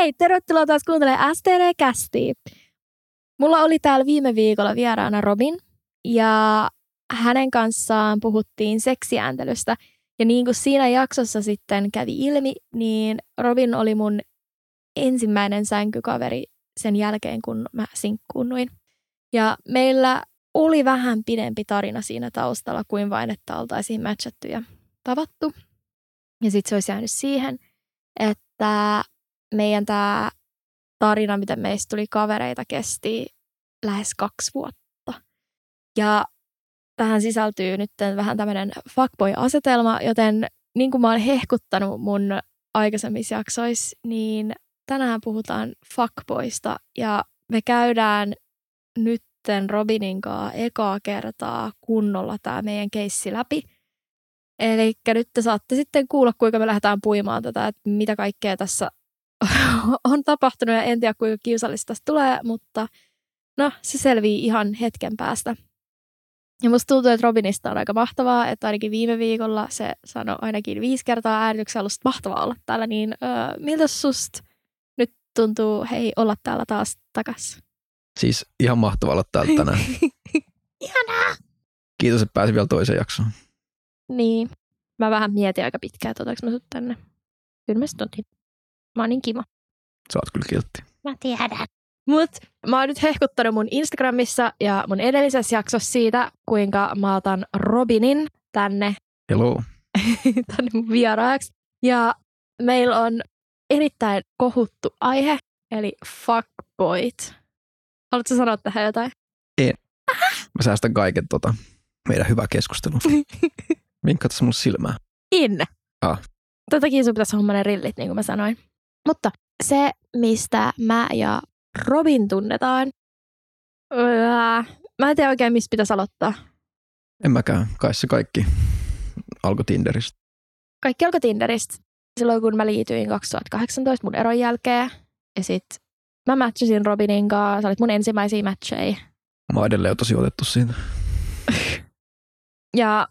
Hei, tervetuloa taas kuuntelemaan std Kästi. Mulla oli täällä viime viikolla vieraana Robin ja hänen kanssaan puhuttiin seksiääntelystä. Ja niin kuin siinä jaksossa sitten kävi ilmi, niin Robin oli mun ensimmäinen sänkykaveri sen jälkeen, kun mä sinkkuunnuin. Ja meillä oli vähän pidempi tarina siinä taustalla kuin vain, että oltaisiin matchattu ja tavattu. Ja sitten se olisi jäänyt siihen, että meidän tämä tarina, miten meistä tuli kavereita, kesti lähes kaksi vuotta. Ja tähän sisältyy nyt vähän tämmöinen fuckboy-asetelma, joten niin kuin mä olen hehkuttanut mun aikaisemmissa jaksoissa, niin tänään puhutaan fuckboista ja me käydään nytten Robinin kanssa ekaa kertaa kunnolla tämä meidän keissi läpi. Eli nyt te saatte sitten kuulla, kuinka me lähdetään puimaan tätä, että mitä kaikkea tässä on tapahtunut ja en tiedä kuinka kiusallista tästä tulee, mutta no se selvii ihan hetken päästä. Ja musta tuntuu, että Robinista on aika mahtavaa, että ainakin viime viikolla se sanoi ainakin viisi kertaa äänityksen alusta mahtavaa olla täällä, niin öö, miltä susta nyt tuntuu, hei, olla täällä taas takas? Siis ihan mahtavaa olla täällä tänään. Ihanaa! Kiitos, että pääsin vielä toiseen jaksoon. Niin. Mä vähän mietin aika pitkään, että mä sut tänne. Kyllä mä otin. Mä oon niin kima. Sä oot kyllä kiltti. Mä tiedän. Mut mä oon nyt hehkuttanut mun Instagramissa ja mun edellisessä jaksossa siitä, kuinka mä otan Robinin tänne. Hello. tänne mun vieraaksi. Ja meillä on erittäin kohuttu aihe, eli fuckboyt. Haluatko sanoa tähän jotain? En. Mä säästän kaiken tota, meidän hyvää keskustelua. Minkka tässä mulle silmää? In. Ah. Tätäkin sun pitäisi homma ne rillit, niin kuin mä sanoin. Mutta se, mistä mä ja Robin tunnetaan, öö, mä en tiedä oikein, mistä pitäisi aloittaa. En mäkään. Kai se kaikki alkoi Tinderistä. Kaikki alkoi Tinderistä. Silloin, kun mä liityin 2018 mun eron jälkeen. Ja sit mä matchasin Robinin kanssa. Sä olit mun ensimmäisiä matcheja. Mä oon edelleen tosi otettu siitä. ja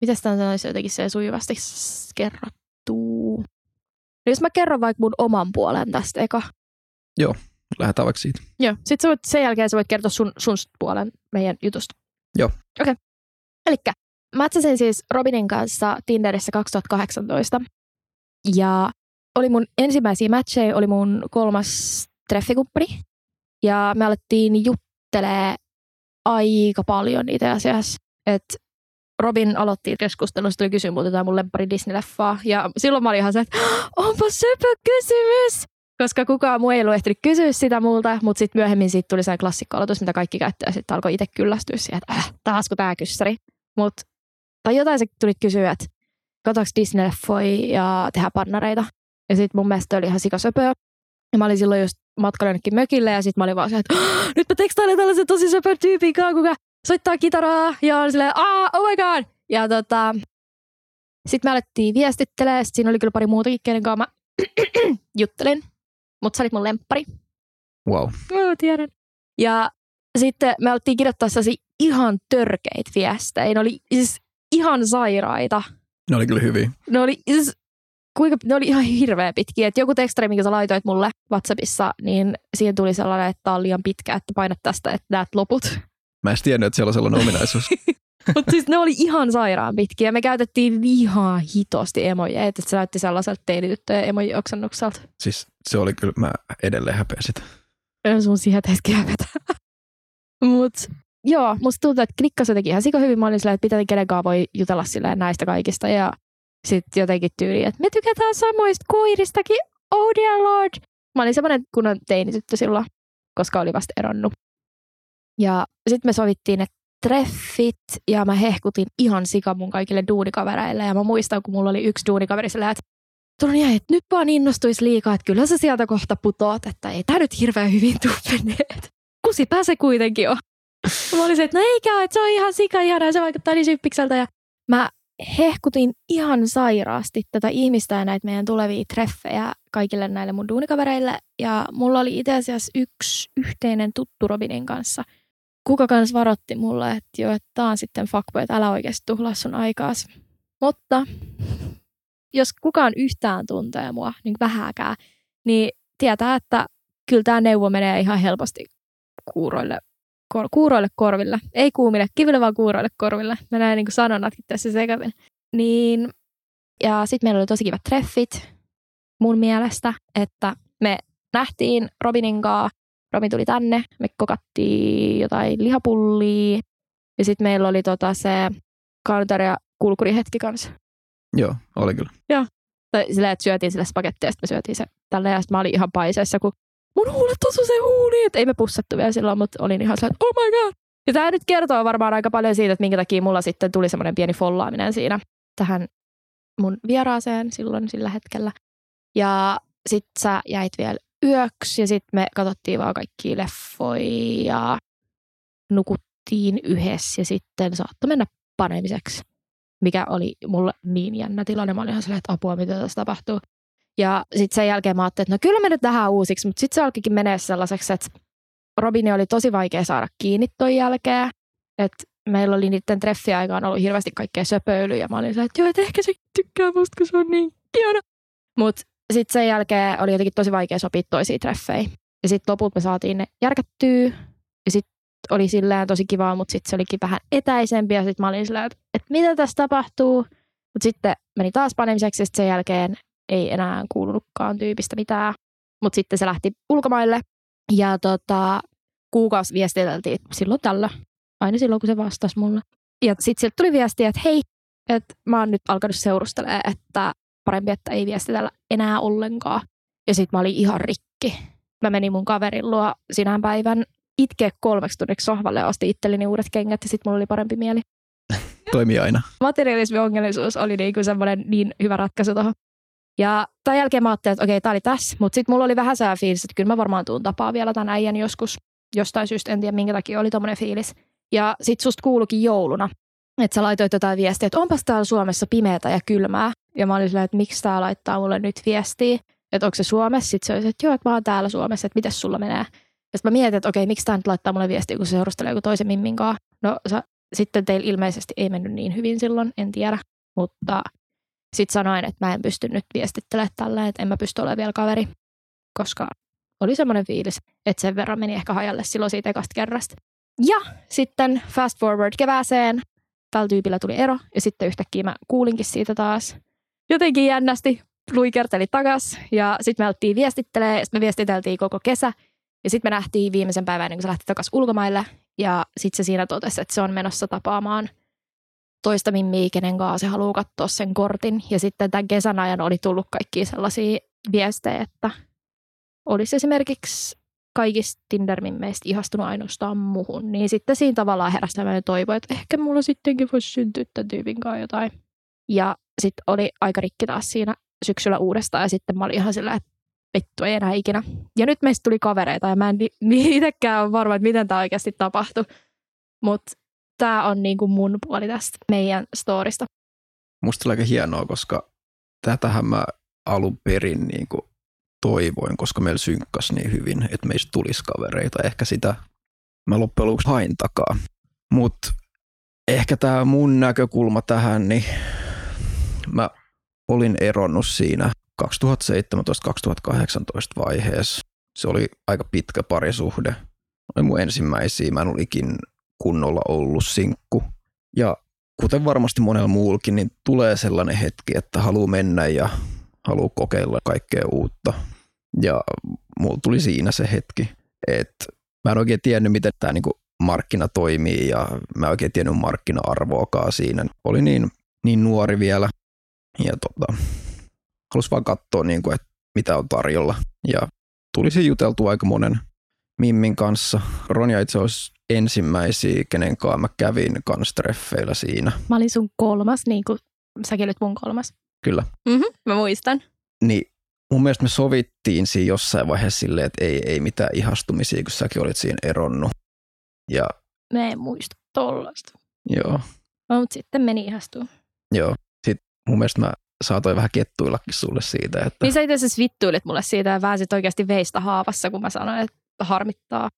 miten sitä sanoisi jotenkin se sujuvasti kerrottu? No jos mä kerron vaikka mun oman puolen tästä eka. Joo, lähdetään vaikka siitä. Joo, sitten sä voit, sen jälkeen sä voit kertoa sun, sun puolen meidän jutusta. Joo. Okei. Okay. Elikkä matchasin siis Robinin kanssa Tinderissä 2018. Ja oli mun ensimmäisiä matcheja, oli mun kolmas treffikumppani. Ja me alettiin juttelee aika paljon itse asiassa. Että Robin aloitti keskustelun, se tuli kysyä multa jotain mun lemppari Disney-leffaa. Ja silloin mä olin ihan se, että onpa söpö kysymys! Koska kukaan muu ei ollut ehtinyt kysyä sitä multa, mutta sitten myöhemmin siitä tuli se klassikko mitä kaikki käyttää. Sitten alkoi itse kyllästyä siihen, että äh, taasko tämä kyssäri. Mut, tai jotain se tuli kysyä, että katsoks Disney-leffoja ja tehdä pannareita. Ja sitten mun mielestä oli ihan sikasöpöä. Ja mä olin silloin just matkalla jonnekin mökille ja sitten mä olin vaan se, että nyt mä tekstailen tällaisen tosi söpön tyypin kanssa, kuka soittaa kitaraa ja on silleen, ah, oh my god. Ja tota, sitten me alettiin viestittelee, sit siinä oli kyllä pari muutakin, kenen kanssa mä juttelin. Mutta sä olit mun lemppari. Wow. Mä tiedän. Ja sitten me alettiin kirjoittaa sellaisia ihan törkeitä viestejä. Ne oli siis ihan sairaita. Ne oli kyllä hyviä. Ne oli, siis, kuinka, ne oli ihan hirveä pitkiä. Et joku tekstari, minkä sä laitoit mulle WhatsAppissa, niin siihen tuli sellainen, että tämä on liian pitkä, että painat tästä, että näet loput. Mä en tiennyt, että siellä on sellainen ominaisuus. Mutta siis ne oli ihan sairaan pitkiä. Me käytettiin ihan hitosti emoja, että se näytti sellaiselta teinityttöjen emoji-oksennukselta. Siis se oli kyllä, mä edelleen häpeän sitä. Sun siihen täytyy hävetä. Mut joo, musta tuntuu, että klikkasi jotenkin ihan sika hyvin. Mä olin silleen, että pitää kenenkaan voi jutella silleen näistä kaikista. Ja sitten jotenkin tyyli, että me tykätään samoista koiristakin. Oh dear lord. Mä olin semmoinen kunnon teinityttö silloin, koska oli vasta eronnut. Ja sitten me sovittiin, että treffit ja mä hehkutin ihan sika mun kaikille duunikavereille. Ja mä muistan, kun mulla oli yksi duunikaveri sillä, että niin, että nyt vaan innostuisi liikaa, että kyllä sä sieltä kohta putoat, että ei tää nyt hirveän hyvin tuu Kusi pääse kuitenkin on. Mä olin se, että no eikä, että se on ihan sika ihana ja se vaikuttaa niin syppikseltä. Ja mä hehkutin ihan sairaasti tätä ihmistä ja näitä meidän tulevia treffejä kaikille näille mun duunikavereille. Ja mulla oli itse asiassa yksi yhteinen tuttu Robinin kanssa – kuka kans varotti mulle, että jo, että tää on sitten fuckboy, että älä oikeasti tuhlaa sun aikaas. Mutta jos kukaan yhtään tuntee mua, niin vähäkään, niin tietää, että kyllä tämä neuvo menee ihan helposti kuuroille, kor, kuuroille korville. Ei kuumille kiville, vaan kuuroille korville. Mä näin niin sanonnatkin tässä sekaisin. Niin, ja sitten meillä oli tosi kivat treffit mun mielestä, että me nähtiin Robinin kanssa. Robin tuli tänne, me kokattiin jotain lihapullia. Ja sitten meillä oli tota se counter- ja kulkurihetki kanssa. Joo, oli kyllä. Joo. Tai silleen, että syötiin sille spagettia, sitten me syötiin se tällä ja sitten mä olin ihan paiseessa, kun mun huulet osu se huuli. Että ei me pussattu vielä silloin, mutta olin ihan sellainen, oh my god. Ja tämä nyt kertoo varmaan aika paljon siitä, että minkä takia mulla sitten tuli semmoinen pieni follaaminen siinä tähän mun vieraaseen silloin sillä hetkellä. Ja sit sä jäit vielä yöksi ja sitten me katsottiin vaan kaikki leffoja ja nukuttiin yhdessä ja sitten saattoi mennä panemiseksi, mikä oli mulle niin jännä tilanne. Mä olin ihan silleen, että apua, mitä tässä tapahtuu. Ja sitten sen jälkeen mä ajattelin, että no kyllä me nyt tähän uusiksi, mutta sitten se alkikin menee sellaiseksi, että Robini oli tosi vaikea saada kiinni toi jälkeen. Että meillä oli niiden treffiaikaan ollut hirveästi kaikkea söpöilyä ja mä olin silleen, että joo, että ehkä se tykkää musta, kun se on niin kiana. Mutta sitten sen jälkeen oli jotenkin tosi vaikea sopia toisiin treffeihin. Ja sitten lopulta me saatiin ne järkättyä. Ja sitten oli silleen tosi kivaa, mutta sitten se olikin vähän etäisempi. Ja sitten mä olin silleen, että, että mitä tässä tapahtuu. Mutta sitten meni taas panemiseksi ja sen jälkeen ei enää kuulunutkaan tyypistä mitään. Mutta sitten se lähti ulkomaille. Ja tota, kuukausi viestiteltiin silloin tällä. Aina silloin, kun se vastasi mulle. Ja sitten sieltä tuli viesti, että hei, että mä oon nyt alkanut seurustelemaan, että parempi, että ei viestitellä enää ollenkaan. Ja sitten mä olin ihan rikki. Mä menin mun kaverin luo sinä päivän itkeä kolmeksi tunniksi sohvalle ja ostin itselleni uudet kengät ja sitten mulla oli parempi mieli. Toimii aina. Materialismi ongellisuus oli niinku semmoinen niin hyvä ratkaisu tuohon. Ja tämän jälkeen mä ajattelin, että okei, tää oli tässä. Mutta sitten mulla oli vähän sää fiilis, että kyllä mä varmaan tuun tapaa vielä tämän äijän joskus. Jostain syystä, en tiedä minkä takia oli tommonen fiilis. Ja sit susta kuulukin jouluna, että sä laitoit jotain viestiä, että onpas täällä Suomessa pimeätä ja kylmää. Ja mä olin silleen, että miksi tää laittaa mulle nyt viestiä, että onko se Suomessa. Sitten se oli, että joo, että mä oon täällä Suomessa, että miten sulla menee. Ja sitten mä mietin, että okei, miksi tää nyt laittaa mulle viestiä, kun se seurustelee joku toisen mimmin kanssa. No sä, sitten teillä ilmeisesti ei mennyt niin hyvin silloin, en tiedä. Mutta sitten sanoin, että mä en pysty nyt viestittelemään tälleen, että en mä pysty olemaan vielä kaveri. Koska oli semmoinen fiilis, että sen verran meni ehkä hajalle silloin siitä ekasta kerrasta. Ja sitten fast forward kevääseen, tällä tyypillä tuli ero ja sitten yhtäkkiä mä kuulinkin siitä taas. Jotenkin jännästi luikerteli takas ja sitten me alettiin viestittelee sitten me viestiteltiin koko kesä. Ja sitten me nähtiin viimeisen päivän, kun se lähti takaisin ulkomaille ja sitten se siinä totesi, että se on menossa tapaamaan toista mimmiä, kenen kanssa se haluaa katsoa sen kortin. Ja sitten tämän kesän ajan oli tullut kaikki sellaisia viestejä, että olisi esimerkiksi kaikista Tinder-mimmeistä ihastunut ainoastaan muhun, niin sitten siinä tavallaan heräsi tämmöinen toivo, että ehkä mulla sittenkin voisi syntyä tämän tyypin kanssa jotain. Ja sitten oli aika rikki taas siinä syksyllä uudestaan ja sitten mä olin ihan sillä, että vittu ei enää ikinä. Ja nyt meistä tuli kavereita ja mä en niin itsekään ole varma, että miten tämä oikeasti tapahtui. Mutta tämä on niinku mun puoli tästä meidän storista. Musta oli aika hienoa, koska tätähän mä alun perin niinku toivoin, koska meillä synkkas niin hyvin, että meistä tulisi kavereita. Ehkä sitä mä loppujen lopuksi hain takaa. Mutta ehkä tämä mun näkökulma tähän, niin mä olin eronnut siinä 2017-2018 vaiheessa. Se oli aika pitkä parisuhde. Oli mun ensimmäisiä. Mä en ollut ikin kunnolla ollut sinkku. Ja kuten varmasti monella muullakin, niin tulee sellainen hetki, että haluaa mennä ja haluaa kokeilla kaikkea uutta. Ja mulla tuli siinä se hetki, että mä en oikein tiennyt, miten tämä niinku markkina toimii ja mä en oikein tiennyt markkina-arvoakaan siinä. Oli niin, niin nuori vielä ja tota, halusin vaan katsoa, niinku, että mitä on tarjolla. Ja tuli se juteltu aika monen Mimmin kanssa. Ronja itse olisi ensimmäisiä, kenen kanssa mä kävin kanstreffeillä siinä. Mä olin sun kolmas, niin kuin säkin olit mun kolmas. Kyllä. Mm-hmm, mä muistan. Niin mun mielestä me sovittiin siinä jossain vaiheessa silleen, että ei, ei mitään ihastumisia, kun säkin olit siinä eronnut. Ja, Mä en muista tollasta. joo, No, mutta sitten meni ihastua. joo. Mun mielestä mä saatoin vähän kettuillakin sulle siitä, että Niin sä itse asiassa vittuilit mulle siitä ja väänsit oikeasti veistä haavassa, kun mä sanoin, että harmittaa.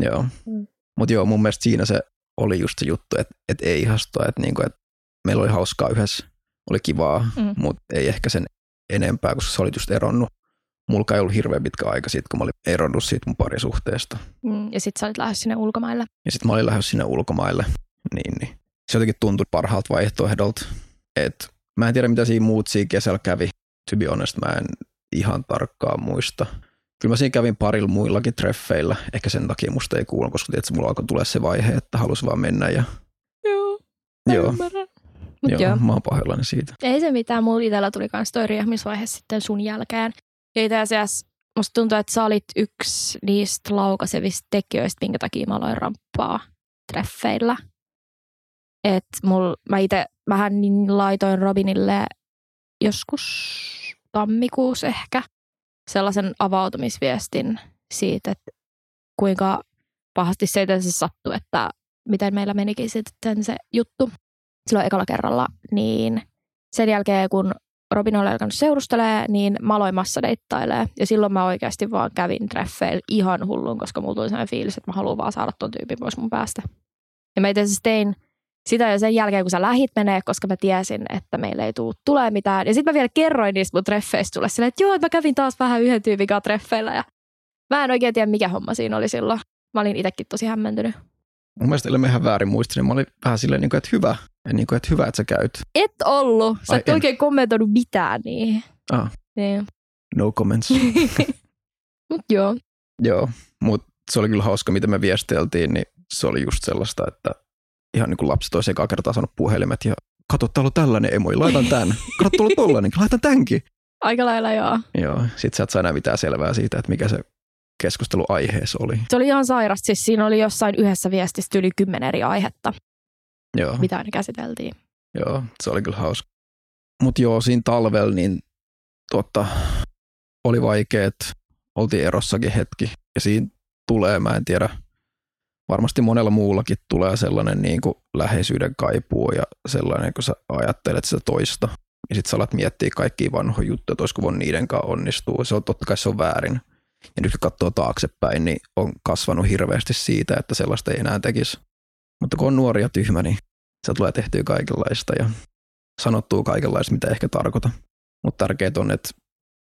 joo. Mm. Mutta joo, mun mielestä siinä se oli just se juttu, että, että ei ihastua, että, niinku, että meillä oli hauskaa yhdessä, oli kivaa, Mm. mutta ei ehkä sen enempää, koska sä olit just eronnut mulla ei ollut hirveän pitkä aika siitä, kun mä olin eronnut siitä mun parisuhteesta. Mm, ja sitten sä olit lähes sinne ulkomaille. Ja sitten mä olin lähes sinne ulkomaille. Niin, niin. Se jotenkin tuntui parhaalta vaihtoehdolta. Et mä en tiedä, mitä siinä muut siinä kesällä kävi. To be honest, mä en ihan tarkkaan muista. Kyllä mä siinä kävin parilla muillakin treffeillä. Ehkä sen takia musta ei kuulu, koska tietysti mulla alkoi tulla se vaihe, että halusi vaan mennä. Ja... Joo, Joo, Mut joo, joo. mä oon pahoillani siitä. Ei se mitään, mulla itsellä tuli kans toi riehmisvaihe sitten sun jälkeen. Ja itse asiassa musta tuntuu, että sä olit yksi niistä laukaisevista tekijöistä, minkä takia mä aloin ramppaa treffeillä. Et mul, mä itse vähän niin laitoin Robinille joskus tammikuussa ehkä sellaisen avautumisviestin siitä, että kuinka pahasti se itse sattui, että miten meillä menikin sitten se juttu silloin ekalla kerralla, niin sen jälkeen kun Robin oli alkanut seurustelee, niin mä aloin massadeittailee. Ja silloin mä oikeasti vaan kävin treffeillä ihan hullun, koska mulla tuli sellainen fiilis, että mä haluan vaan saada ton tyypin pois mun päästä. Ja mä itse asiassa tein sitä jo sen jälkeen, kun sä lähit menee, koska mä tiesin, että meillä ei tule tulee mitään. Ja sitten mä vielä kerroin niistä mun treffeistä sulle silleen, että joo, että mä kävin taas vähän yhden tyypin kanssa treffeillä. Ja mä en oikein tiedä, mikä homma siinä oli silloin. Mä olin itsekin tosi hämmentynyt. Mun mielestä mä ihan väärin muistin, niin mä olin vähän silleen, niin kuin, että hyvä, niin kuin, että hyvä, että sä käyt. Et ollut. Sä Ai et en. oikein kommentoinut mitään niihin. Ah. Niin. No comments. Mut joo. Joo, mutta se oli kyllä hauska, mitä me viesteltiin, niin se oli just sellaista, että ihan niin kuin lapsi toisi ekaa kertaa saanut puhelimet ja kato, täällä on tällainen emoji, laitan tän. Kato, tuolla on tollainen, laitan tämänkin. Aika lailla joo. Joo, sit sä et saa enää mitään selvää siitä, että mikä se keskustelu aiheessa oli. Se oli ihan sairasta. Siis siinä oli jossain yhdessä viestissä yli kymmenen eri aihetta, Joo, mitä aina käsiteltiin. joo, se oli kyllä hauska. Mutta joo, siinä talvella niin totta, oli vaikeet, oltiin erossakin hetki ja siinä tulee, mä en tiedä, varmasti monella muullakin tulee sellainen niin kuin läheisyyden kaipuu ja sellainen, kun sä ajattelet sitä toista. Ja sit sä alat miettiä kaikkia vanhoja juttuja, että olisiko voinut niiden kanssa onnistua. Se on totta kai se on väärin. Ja nyt kun katsoo taaksepäin, niin on kasvanut hirveästi siitä, että sellaista ei enää tekisi. Mutta kun on nuori ja tyhmä, niin se tulee tehtyä kaikenlaista ja sanottua kaikenlaista, mitä ehkä tarkoita. Mutta tärkeää on, että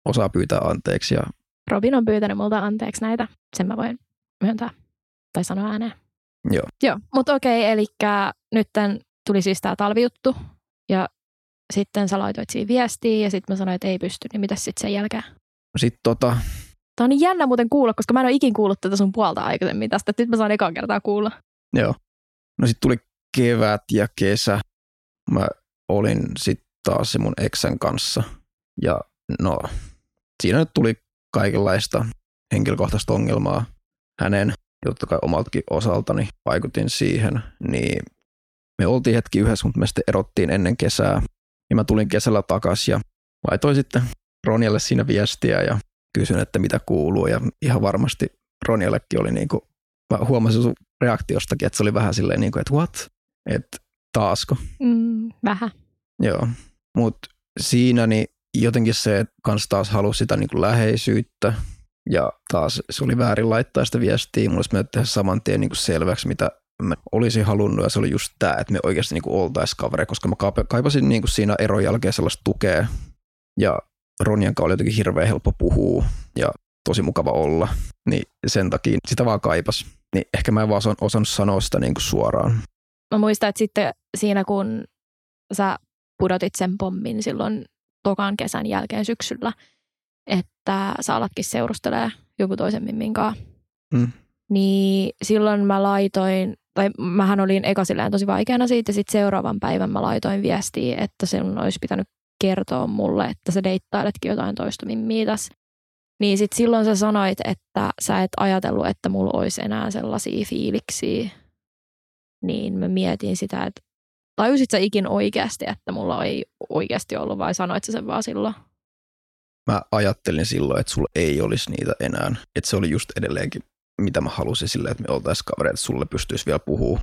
osaa pyytää anteeksi ja Robin on pyytänyt multa anteeksi näitä. Sen mä voin myöntää tai sanoa ääneen. Joo. Joo, mutta okei, eli nyt tuli siis tämä talvijuttu ja sitten sä laitoit siihen viestiä ja sitten mä sanoin, että ei pysty, niin mitäs sitten sen jälkeen? sitten tota, Tämä on niin jännä muuten kuulla, koska mä en ole ikin kuullut tätä sun puolta aikaisemmin tästä, että nyt mä saan ekan kertaa kuulla. Joo. No sitten tuli kevät ja kesä. Mä olin sitten taas se mun eksän kanssa. Ja no, siinä nyt tuli kaikenlaista henkilökohtaista ongelmaa hänen, totta kai omaltakin osaltani vaikutin siihen. Niin me oltiin hetki yhdessä, mutta me sitten erottiin ennen kesää. Ja mä tulin kesällä takaisin ja laitoin sitten Ronjalle siinä viestiä ja kysyin, että mitä kuuluu. Ja ihan varmasti Ronjallekin oli niin kuin mä huomasin sun reaktiostakin, että se oli vähän silleen niin kuin, että what? Että taasko? Mm, vähän. Joo. Mutta siinä niin jotenkin se, että kans taas halusi sitä niin kuin läheisyyttä ja taas se oli väärin laittaa sitä viestiä. Mulla olisi tehdä saman tien niin kuin selväksi, mitä mä olisin halunnut ja se oli just tämä, että me oikeasti niin oltaisiin kavereja, koska mä kaipa- kaipasin niin kuin siinä eron jälkeen sellaista tukea ja Ronjan kanssa oli jotenkin hirveän helppo puhua ja tosi mukava olla, niin sen takia sitä vaan kaipas. Niin ehkä mä en vaan osan- osannut sanoa sitä niin kuin suoraan. Mä muistan, että sitten siinä kun sä pudotit sen pommin silloin tokan kesän jälkeen syksyllä, että sä alatkin seurustelee joku toisen mimmin kanssa, Mm. niin silloin mä laitoin, tai mähän olin eka silleen tosi vaikeana siitä, ja sitten seuraavan päivän mä laitoin viestiä, että sen olisi pitänyt kertoa mulle, että sä deittailetkin jotain toista mimmiä tässä. Niin sitten silloin sä sanoit, että sä et ajatellut, että mulla olisi enää sellaisia fiiliksiä. Niin mä mietin sitä, että tajusit sä ikin oikeasti, että mulla ei oikeasti ollut, vai sanoit sä sen vaan silloin? Mä ajattelin silloin, että sulla ei olisi niitä enää. Että se oli just edelleenkin, mitä mä halusin silleen, että me oltaisiin kavereita, että sulle pystyisi vielä puhua.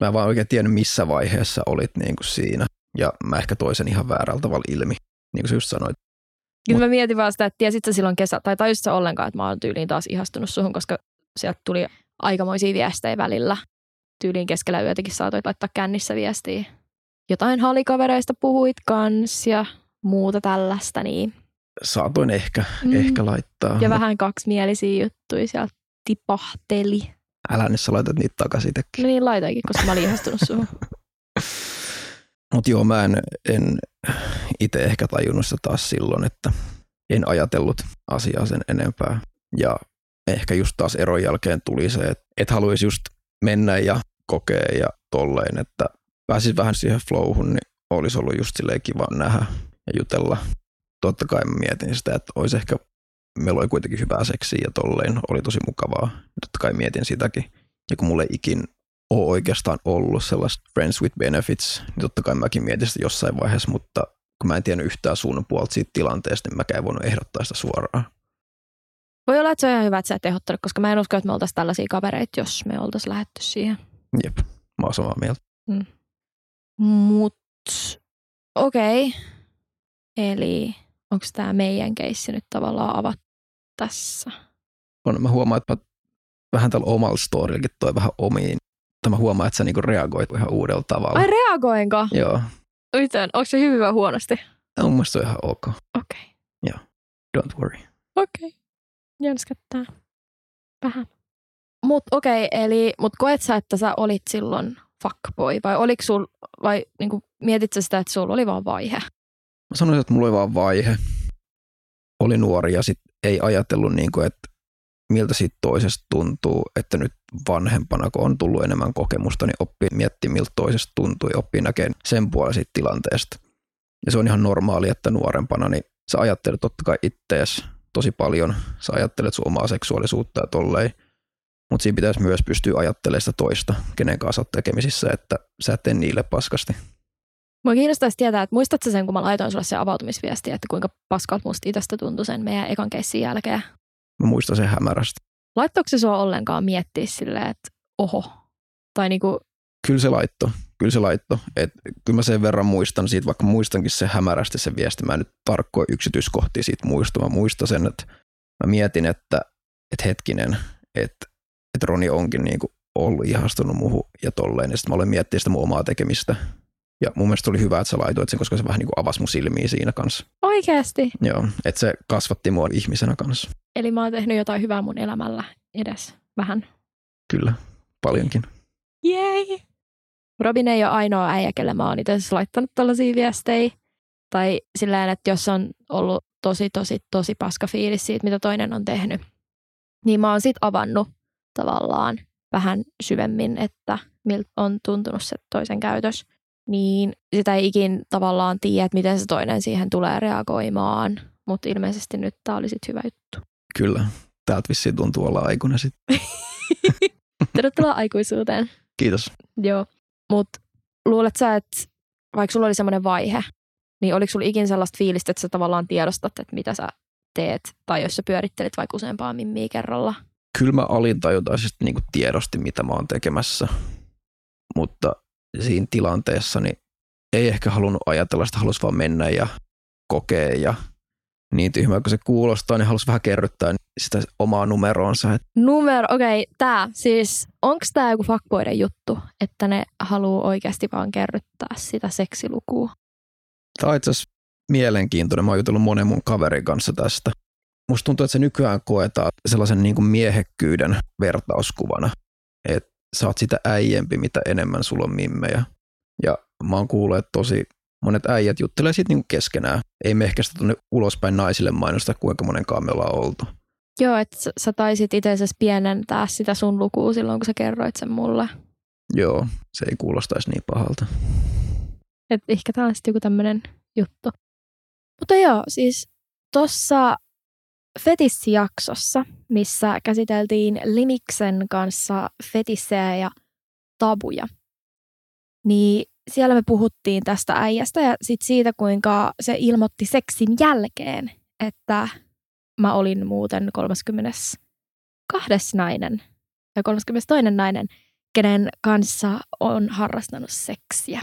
Mä en vaan oikein tiennyt, missä vaiheessa olit niin kuin siinä. Ja mä ehkä toisen ihan väärällä tavalla ilmi, niin kuin sä just sanoit. Kyllä mä mietin vaan sitä, että tiesit sä silloin kesä, tai tajusit sä ollenkaan, että mä oon tyyliin taas ihastunut suhun, koska sieltä tuli aikamoisia viestejä välillä. Tyyliin keskellä yötäkin saatoit laittaa kännissä viestiä. Jotain halikavereista puhuit kans ja muuta tällaista, niin saatoin ehkä, Mm. ehkä laittaa. Ja vähän kaksimielisiä juttuja sieltä tipahteli. Älä nyt sä laitat niitä takaisin itsekin. No niin, laitoinkin, koska mä olin ihastunut suhun. Mutta joo, mä en, en itse ehkä tajunnut sitä taas silloin, että en ajatellut asiaa sen enempää. Ja ehkä just taas eron jälkeen tuli se, että et haluaisi just mennä ja kokea ja tolleen, että pääsis vähän siihen flowhun, niin olisi ollut just silleen kiva nähdä ja jutella. Totta kai mä mietin sitä, että olisi ehkä, meillä oli kuitenkin hyvää seksiä ja tolleen, oli tosi mukavaa. Totta kai mietin sitäkin. Ja kun mulle ei ikin ole oikeastaan ollut sellaista friends with benefits, niin totta kai mäkin mietin sitä jossain vaiheessa, mutta kun mä en tiennyt yhtään sun puolta siitä tilanteesta, niin mäkään en voinut ehdottaa sitä suoraan. Voi olla, että se on ihan hyvä, että sä et ehdottanut, koska mä en usko, että me oltaisiin tällaisia kavereita, jos me oltaisiin lähetty siihen. Jep, mä oon samaa mieltä. Mut okei. Okay. Eli onko tämä meidän keissi nyt tavallaan avattu tässä? On, mä huomaan, että mä vähän tällä omalla storillakin toi vähän omiin. Tai mä huomaan, että sä niinku reagoit ihan uudella tavalla. Ai reagoinko? Joo, Miten? Onko se hyvin vai huonosti? Ja mun mielestä se on ihan ok. Okei. Okay. Don't worry. Okei. Okay. Jänskättää. Vähän. Mut okei, okay, eli mut koet sä, että sä olit silloin fuckboy vai oliko sul, vai niinku, mietit sä sitä, että sulla oli vaan vaihe? Mä sanoisin, että mulla oli vaan vaihe. Oli nuori ja sit ei ajatellut, niin kuin, että miltä siitä toisesta tuntuu, että nyt vanhempana, kun on tullut enemmän kokemusta, niin oppii miettimään, miltä toisesta tuntuu ja oppii näkemään sen puolen siitä tilanteesta. Ja se on ihan normaali, että nuorempana niin sä ajattelet totta kai ittees tosi paljon. Sä ajattelet sun omaa seksuaalisuutta ja tolleen. Mutta siinä pitäisi myös pystyä ajattelemaan sitä toista, kenen kanssa olet tekemisissä, että sä et tee niille paskasti. Mua kiinnostaisi tietää, että muistatko sen, kun mä laitoin sulle se avautumisviesti, että kuinka paskalta musta itsestä tuntui sen meidän ekan keissin jälkeen? Mä muistan sen hämärästi. Laittoiko se sua ollenkaan miettiä silleen, että oho? Tai niinku, Kyllä se laitto, kyllä se laitto. Et, kyllä mä sen verran muistan siitä, vaikka muistankin se hämärästi se viesti. Mä en nyt tarkkoja yksityiskohtia siitä muista. Mä muistan sen, että mä mietin, että, että hetkinen, että, että Roni onkin niinku ollut ihastunut muuhun ja tolleen. Ja sitten mä olen miettinyt sitä mun omaa tekemistä. Ja mun mielestä oli hyvä, että sä laitoit sen, koska se vähän niin kuin avasi mun silmiä siinä kanssa. oikeasti. Joo, että se kasvatti mua ihmisenä kanssa. Eli mä oon tehnyt jotain hyvää mun elämällä edes vähän. Kyllä, paljonkin. Jei! Robin ei ole ainoa äijä, kelle mä oon itse asiassa laittanut tällaisia viestejä. Tai silleen, että jos on ollut tosi, tosi, tosi paska fiilis siitä, mitä toinen on tehnyt, niin mä oon sit avannut tavallaan vähän syvemmin, että miltä on tuntunut se toisen käytös. Niin sitä ei ikin tavallaan tiedä, että miten se toinen siihen tulee reagoimaan. Mutta ilmeisesti nyt tää oli sit hyvä juttu. Kyllä, täältä vissiin tuntuu olla aikuinen sitten. Tervetuloa aikuisuuteen. Kiitos. Joo, mutta luulet sä, että vaikka sulla oli semmoinen vaihe, niin oliko sulla ikin sellaista fiilistä, että sä tavallaan tiedostat, että mitä sä teet, tai jos sä pyörittelit vaikka useampaa mimmiä kerralla? Kyllä mä alintajuntaisesti niin tiedosti, mitä mä oon tekemässä, mutta siinä tilanteessa niin ei ehkä halunnut ajatella sitä, halusi vaan mennä ja kokea ja niin tyhmää kuin se kuulostaa, niin halusi vähän kerryttää sitä omaa numeroonsa. Numero, okei, okay, tää, siis onko tää joku fuckboiden juttu, että ne haluaa oikeasti vaan kerryttää sitä seksilukua? Tämä on itse asiassa mielenkiintoinen. Mä oon jutellut monen mun kaverin kanssa tästä. Musta tuntuu, että se nykyään koetaan sellaisen niin kuin miehekkyyden vertauskuvana. Että sä oot sitä äijempi, mitä enemmän sulla on mimmejä. Ja mä oon kuullut, että tosi monet äijät juttelee siitä niin kuin keskenään. Ei me ehkä sitä tuonne ulospäin naisille mainosta, kuinka monenkaan me ollaan oltu. Joo, että sä, sä taisit itse asiassa pienentää sitä sun lukua silloin, kun sä kerroit sen mulle. Joo, se ei kuulostaisi niin pahalta. Et ehkä tämä on sitten joku tämmöinen juttu. Mutta joo, siis tuossa Fetissijaksossa, missä käsiteltiin Limiksen kanssa fetissejä ja tabuja, niin siellä me puhuttiin tästä äijästä ja sit siitä, kuinka se ilmoitti seksin jälkeen, että mä olin muuten 32. nainen ja 32. nainen, kenen kanssa on harrastanut seksiä.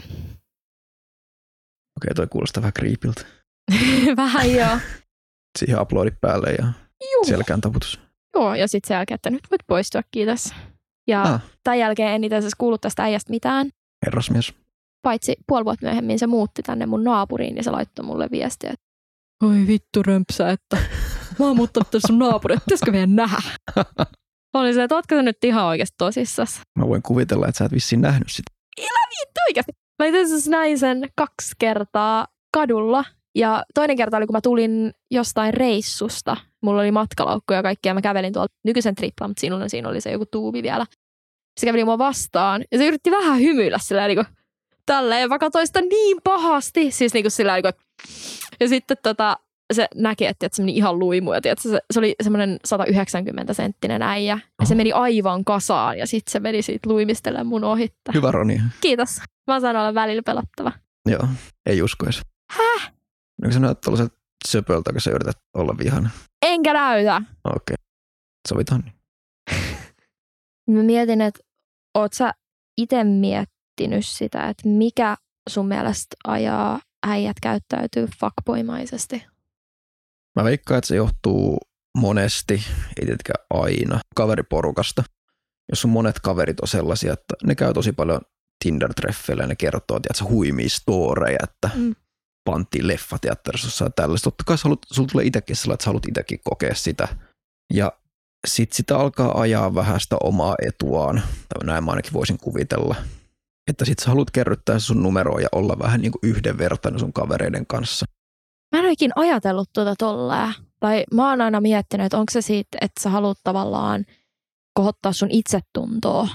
Okei, toi kuulostaa vähän kriipiltä. Vähän joo. Siihen uploadit päälle ja Juu. selkään taputus. Joo, ja sitten sen jälkeen, että nyt voit poistua, kiitos. Ja Ah. tämän jälkeen en itse asiassa kuullut tästä äijästä mitään, Herrasmies. paitsi puoli vuotta myöhemmin se muutti tänne mun naapuriin ja se laittoi mulle viestiä, että oi vittu römpsä, että mä oon muuttanut tässä sun naapurin, pitäisikö meidän nähdä? Oli se, että ootko sä nyt ihan oikeasti tosissas? Mä voin kuvitella, että sä et vissiin nähnyt sitä. Vittu oikeasti. Mä itse asiassa näin sen kaksi kertaa kadulla. Ja toinen kerta oli, kun mä tulin jostain reissusta. Mulla oli matkalaukku ja kaikkea. Mä kävelin tuolla nykyisen triplan, mutta siinä, siinä oli se joku tuubi vielä. Se käveli mua vastaan ja se yritti vähän hymyillä sillä niin kuin, tälleen. Mä katsoin sitä niin pahasti. Siis niin kuin sillä niin kuin, ja sitten tota, se näki, että, se meni ihan luimu. Ja tiedätkö, se, se oli semmoinen 190 senttinen äijä. Ja se meni aivan kasaan ja sitten se meni siitä luimistelemaan mun ohitta. Hyvä Roni. Kiitos. Mä saan olla välillä pelottava. Joo, ei uskoisi. No sä näytät tuollaiset söpöltä, kun sä yrität olla vihana. Enkä näytä. Okei. Okay. Sovitaan niin. Mä mietin, että oot sä itse miettinyt sitä, että mikä sun mielestä ajaa äijät käyttäytyy fuckboymaisesti? Mä veikkaan, että se johtuu monesti, ei tietenkään aina, kaveriporukasta. Jos on monet kaverit on sellaisia, että ne käy tosi paljon Tinder-treffeillä ja ne kertoo, että se huimii storeja, että mm. Pantiin leffateatterissa ja tällaista. Totta kai sulla tulee itsekin sellainen, että sä haluat itsekin kokea sitä. Ja sitten sitä alkaa ajaa vähän sitä omaa etuaan, tai näin mä ainakin voisin kuvitella. Että sit sä haluat kerryttää sun numeroa ja olla vähän niin kuin yhdenvertainen sun kavereiden kanssa. Mä en oikein ajatellut tuota tolleen. Tai mä oon aina miettinyt, että onko se siitä, että sä haluat tavallaan kohottaa sun itsetuntoa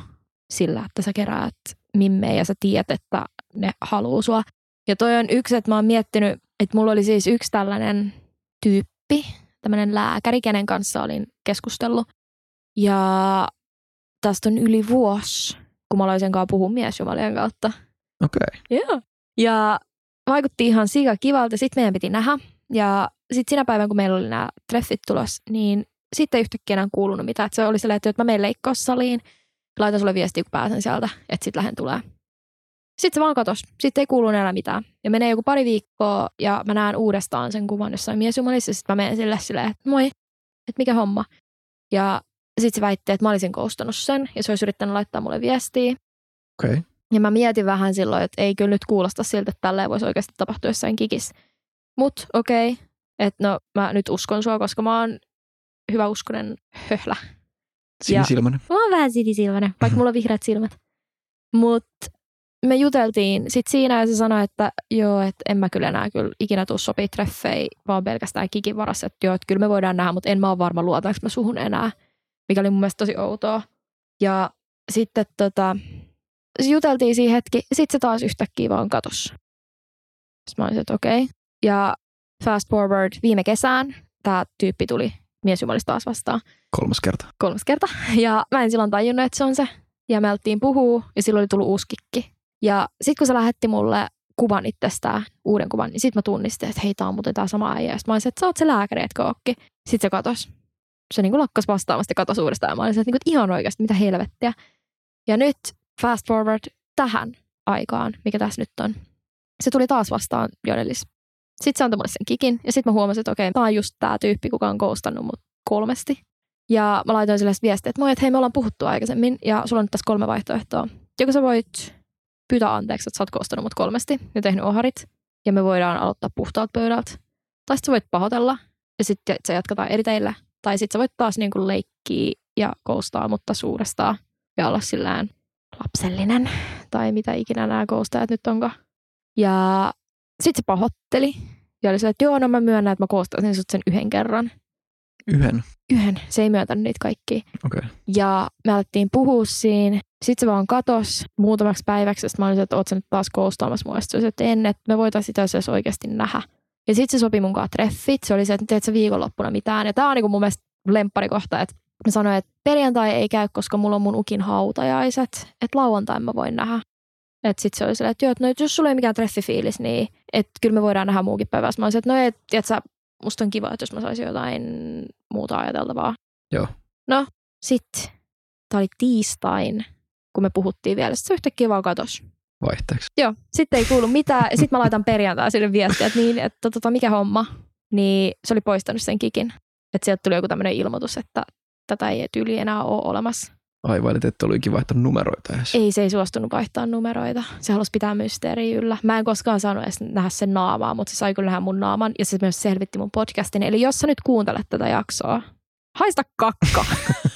sillä, että sä keräät mimmejä ja sä tiedät, että ne haluaa sua. Ja toi on yksi, että mä oon miettinyt, että mulla oli siis yksi tällainen tyyppi, tämmöinen lääkäri, kenen kanssa olin keskustellut. Ja tästä on yli vuosi, kun mä aloin sen kanssa puhua miesjumalien kautta. Okei. Okay. Joo. Ja vaikutti ihan sika kivalta. Sitten meidän piti nähdä. Ja sitten sinä päivänä, kun meillä oli nämä treffit tulos, niin sitten ei yhtäkkiä enää kuulunut mitään. Että se oli sellainen, että mä menen leikkaussaliin, laitan sulle viestiä, kun pääsen sieltä, että sitten lähden tulee. Sitten se vaan katos. Sitten ei kuulu enää mitään. Ja menee joku pari viikkoa ja mä näen uudestaan sen kuvan jossain miesjumalissa. Sitten mä menen sille silleen, että moi, että mikä homma. Ja sitten se väitti, että mä olisin koustannut sen ja se olisi yrittänyt laittaa mulle viestiä. Okei. Okay. Ja mä mietin vähän silloin, että ei kyllä nyt kuulosta siltä, että tälleen voisi oikeasti tapahtua jossain kikis. Mut okei, okay. että no mä nyt uskon sua, koska mä oon hyvä uskonen höhlä. Sinisilmäinen. Mä oon vähän sinisilmäinen, vaikka mulla on vihreät silmät. Mut me juteltiin sit siinä ja se sanoi, että joo, että en mä kyllä enää kyllä ikinä tuu sopii treffei, vaan pelkästään kikin varassa, että joo, että kyllä me voidaan nähdä, mutta en mä ole varma luotaanko mä suhun enää, mikä oli mun mielestä tosi outoa. Ja sitten tota, juteltiin siinä hetki, sitten se taas yhtäkkiä vaan katos. Sitten mä olisin, että okei. Okay. Ja fast forward viime kesään tämä tyyppi tuli miesjumalista taas vastaan. Kolmas kerta. Kolmas kerta. Ja mä en silloin tajunnut, että se on se. Ja me alettiin puhua ja silloin oli tullut uusi kikki. Ja sitten kun se lähetti mulle kuvan itsestään, uuden kuvan, niin sitten mä tunnistin, että hei, tää on muuten tää sama äijä. Sitten mä olisin, että sä oot se lääkäri, etkö ookki. Sitten se katos. Se niin kuin lakkas vastaamasta ja katos uudestaan. Mä olisin, että, niin kuin, ihan oikeasti, mitä helvettiä. Ja nyt fast forward tähän aikaan, mikä tässä nyt on. Se tuli taas vastaan Jonelis. Sitten se antoi mulle sen kikin ja sitten mä huomasin, että okei, tämä on just tämä tyyppi, kuka on koustannut mut kolmesti. Ja mä laitoin sille viestiä, että moi, että hei, me ollaan puhuttu aikaisemmin ja sulla on nyt tässä kolme vaihtoehtoa. Joko sä voit pyytää anteeksi, että sä oot kostanut mut kolmesti ja tehnyt oharit ja me voidaan aloittaa puhtaalta pöydältä. Tai sitten sä voit pahoitella ja sitten se jatketaan eri teille. Tai sitten sä voit taas niin kuin leikkiä ja koustaa, mutta suurestaan ja olla sillään lapsellinen tai mitä ikinä nämä koostajat nyt onko. Ja sitten se pahoitteli ja oli se, että joo, no mä myönnän, että mä koostasin sut sen yhden kerran. Yhden? Yhden. Se ei myöntänyt niitä kaikki. Okay. Ja me alettiin puhua siinä. Sitten se vaan katos muutamaksi päiväksi, että mä olin, että oot sä nyt taas koostaamassa mua. Sitten se että en, että me voitaisiin sitä oikeasti nähdä. Ja sitten se sopi mun kanssa treffit. Se oli se, että teet sä viikonloppuna mitään. Ja tää on niinku mun mielestä lempparikohta, että Mä sanoin, että perjantai ei käy, koska mulla on mun ukin hautajaiset. Että lauantai mä voin nähdä. Että sit se oli silleen, että joo, että no, jos sulla ei mikään treffifiilis, niin että kyllä me voidaan nähdä muukin päivä. Mä olisin, että no et, tiiätkö, musta on kiva, että jos mä saisin jotain muuta ajateltavaa. Joo. No, sit tää oli tiistain, kun me puhuttiin vielä. Sitten se yhtäkkiä vaan katos. Vaihteeksi. Joo, sitten ei kuulu mitään. Sitten mä laitan perjantai sille viestiä, että, niin, että tota, mikä homma. Niin se oli poistanut sen kikin. Että sieltä tuli joku tämmöinen ilmoitus, että tätä ei tyyli enää ole olemassa. Aivan, että olikin vaihtanut numeroita edes. Ei, se ei suostunut vaihtaa numeroita. Se halusi pitää mysteeriä yllä. Mä en koskaan saanut edes nähdä sen naamaa, mutta se sai kyllä nähdä mun naaman ja se myös selvitti mun podcastin. Eli jos sä nyt kuuntelet tätä jaksoa, haista kakka.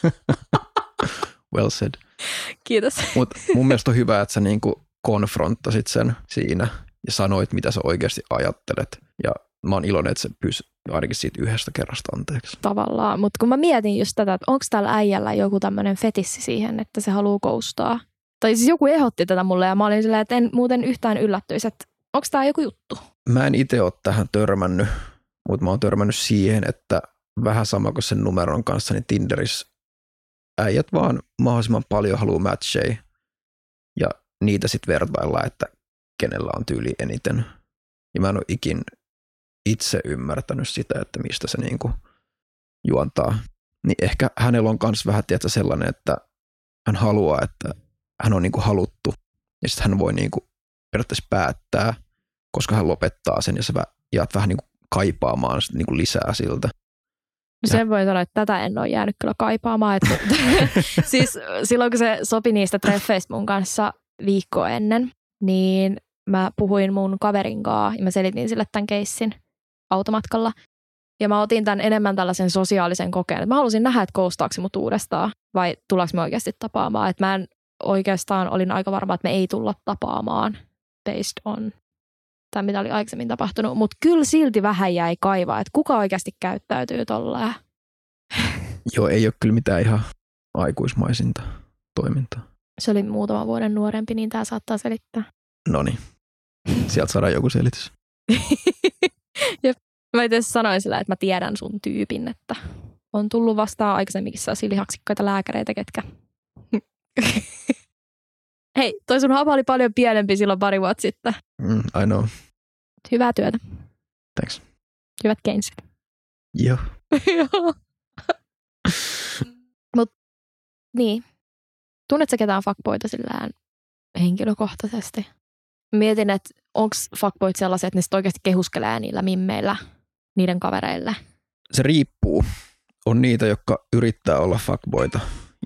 well said. Kiitos. Mutta mun mielestä on hyvä, että sä niinku konfronttasit sen siinä ja sanoit, mitä sä oikeasti ajattelet. Ja mä oon iloinen, että se pyysi ainakin siitä yhdestä kerrasta anteeksi. Tavallaan, mutta kun mä mietin just tätä, että onko täällä äijällä joku tämmöinen fetissi siihen, että se haluaa koustaa. Tai siis joku ehdotti tätä mulle ja mä olin silleen, että en muuten yhtään yllättyisi, että onko tää joku juttu? Mä en itse ole tähän törmännyt, mutta mä oon törmännyt siihen, että vähän sama kuin sen numeron kanssa, niin Tinderissä äijät vaan mahdollisimman paljon haluaa matcheja ja niitä sitten vertailla, että kenellä on tyyli eniten. Ja mä en ole ikin itse ymmärtänyt sitä, että mistä se niinku juontaa. Niin ehkä hänellä on myös vähän tietää sellainen, että hän haluaa, että hän on niinku haluttu ja sitten hän voi niinku periaatteessa päättää, koska hän lopettaa sen ja sä jäät vähän niinku kaipaamaan niinku lisää siltä. No sen voi sanoa, että tätä en ole jäänyt kyllä kaipaamaan. Että, siis silloin kun se sopi niistä treffeistä mun kanssa viikkoa ennen, niin mä puhuin mun kaverin kanssa ja mä selitin sille tämän keissin automatkalla. Ja mä otin tämän enemmän tällaisen sosiaalisen kokeen. Mä halusin nähdä, että koustaako mut uudestaan vai tullaanko me oikeasti tapaamaan. Että mä en oikeastaan olin aika varma, että me ei tulla tapaamaan based on tai mitä oli aikaisemmin tapahtunut. Mutta kyllä silti vähän jäi kaivaa, että kuka oikeasti käyttäytyy tolleen. Joo, ei ole kyllä mitään ihan aikuismaisinta toimintaa. Se oli muutama vuoden nuorempi, niin tämä saattaa selittää. No niin, sieltä saadaan joku selitys. Jep. Mä itse sanoin sillä, että mä tiedän sun tyypin, että on tullut vastaan aikaisemminkin sellaisia lihaksikkaita lääkäreitä, ketkä... Hei, toi sun hapa oli paljon pienempi silloin pari vuotta sitten. Mm, I know. Hyvää työtä. Thanks. Hyvät keinsit. Joo. Joo. Mut niin. Tunnetko ketään fuckboita sillään henkilökohtaisesti? Mietin, että onko fuckboit sellaisia, että ne oikeasti kehuskelee niillä mimmeillä niiden kavereille? Se riippuu. On niitä, jotka yrittää olla fuckboita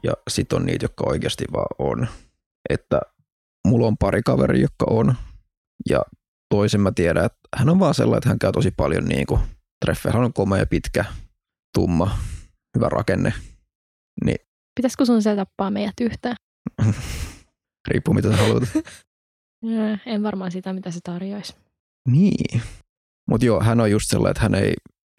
ja sit on niitä, jotka oikeasti vaan on. Että mulla on pari kaveri, jotka on ja toisen mä tiedän, että hän on vaan sellainen, että hän käy tosi paljon niin kuin treffeillä. Hän on komea, pitkä, tumma, hyvä rakenne. Niin. Pitäisikö sun se tappaa meidät yhteen? Riippuu mitä sä haluat. en varmaan sitä, mitä se tarjoaisi. Niin. Mutta joo, hän on just sellainen, että hän ei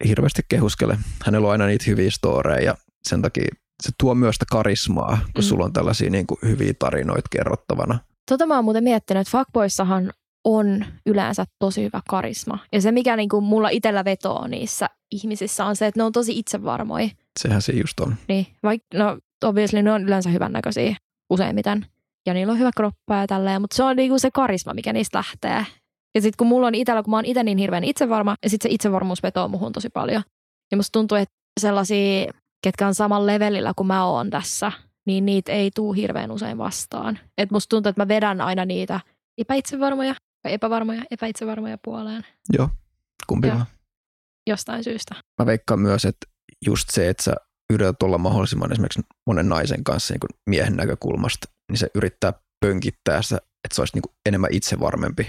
hirveästi kehuskele. Hänellä on aina niitä hyviä storeja ja sen takia se tuo myös sitä karismaa, kun mm. sulla on tällaisia niin kuin hyviä tarinoita kerrottavana. Tota mä oon muuten miettinyt, että fuckboyssahan on yleensä tosi hyvä karisma. Ja se, mikä niin kuin mulla itsellä vetoo niissä ihmisissä, on se, että ne on tosi itsevarmoja. Sehän se just on. Niin, vaikka no obviously ne on yleensä hyvännäköisiä useimmiten. Ja niillä on hyvä kroppa ja tälleen, mutta se on niinku se karisma, mikä niistä lähtee. Ja sitten kun mulla on itsellä, kun mä oon itse niin hirveän itsevarma, ja sitten se itsevarmuus vetoo muhun tosi paljon. Ja musta tuntuu, että sellaisia, ketkä on samalla levelillä kuin mä oon tässä, niin niitä ei tuu hirveän usein vastaan. Et musta tuntuu, että mä vedän aina niitä epäitsevarmoja, epävarmoja, epäitsevarmoja puoleen. Joo, kumpi vaan. Jostain syystä. Mä veikkaan myös, että just se, että sä yrität olla mahdollisimman esimerkiksi monen naisen kanssa niin kuin miehen näkökulmasta, niin se yrittää pönkittää sitä, että se olisi niin kuin enemmän itsevarmempi.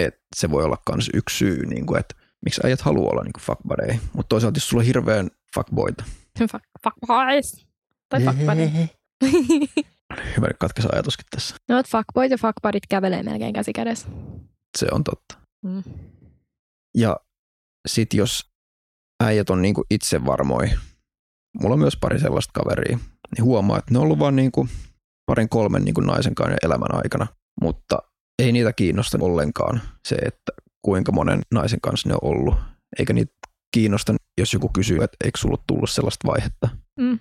Että se voi olla myös yksi syy, niin kuin, että miksi äijät haluaa olla niin fuckbuddy. Mutta toisaalta jos sulla on hirveän fuckboyta. Fuck, fuckboys. Tai fuckbuddy. Hyvä katkaisa ajatuskin tässä. No, että fuckboyt ja fuckbuddyt kävelee melkein käsi kädessä. Se on totta. Mm. Ja sit jos äijät on niinku itsevarmoi, mulla on myös pari sellaista kaveria, niin huomaa, että ne on ollut vaan niinku parin kolmen niin kuin naisen kanssa elämän aikana, mutta ei niitä kiinnosta ollenkaan se, että kuinka monen naisen kanssa ne on ollut. Eikä niitä kiinnosta, jos joku kysyy, että eikö sulla tullut sellaista vaihetta. Mm.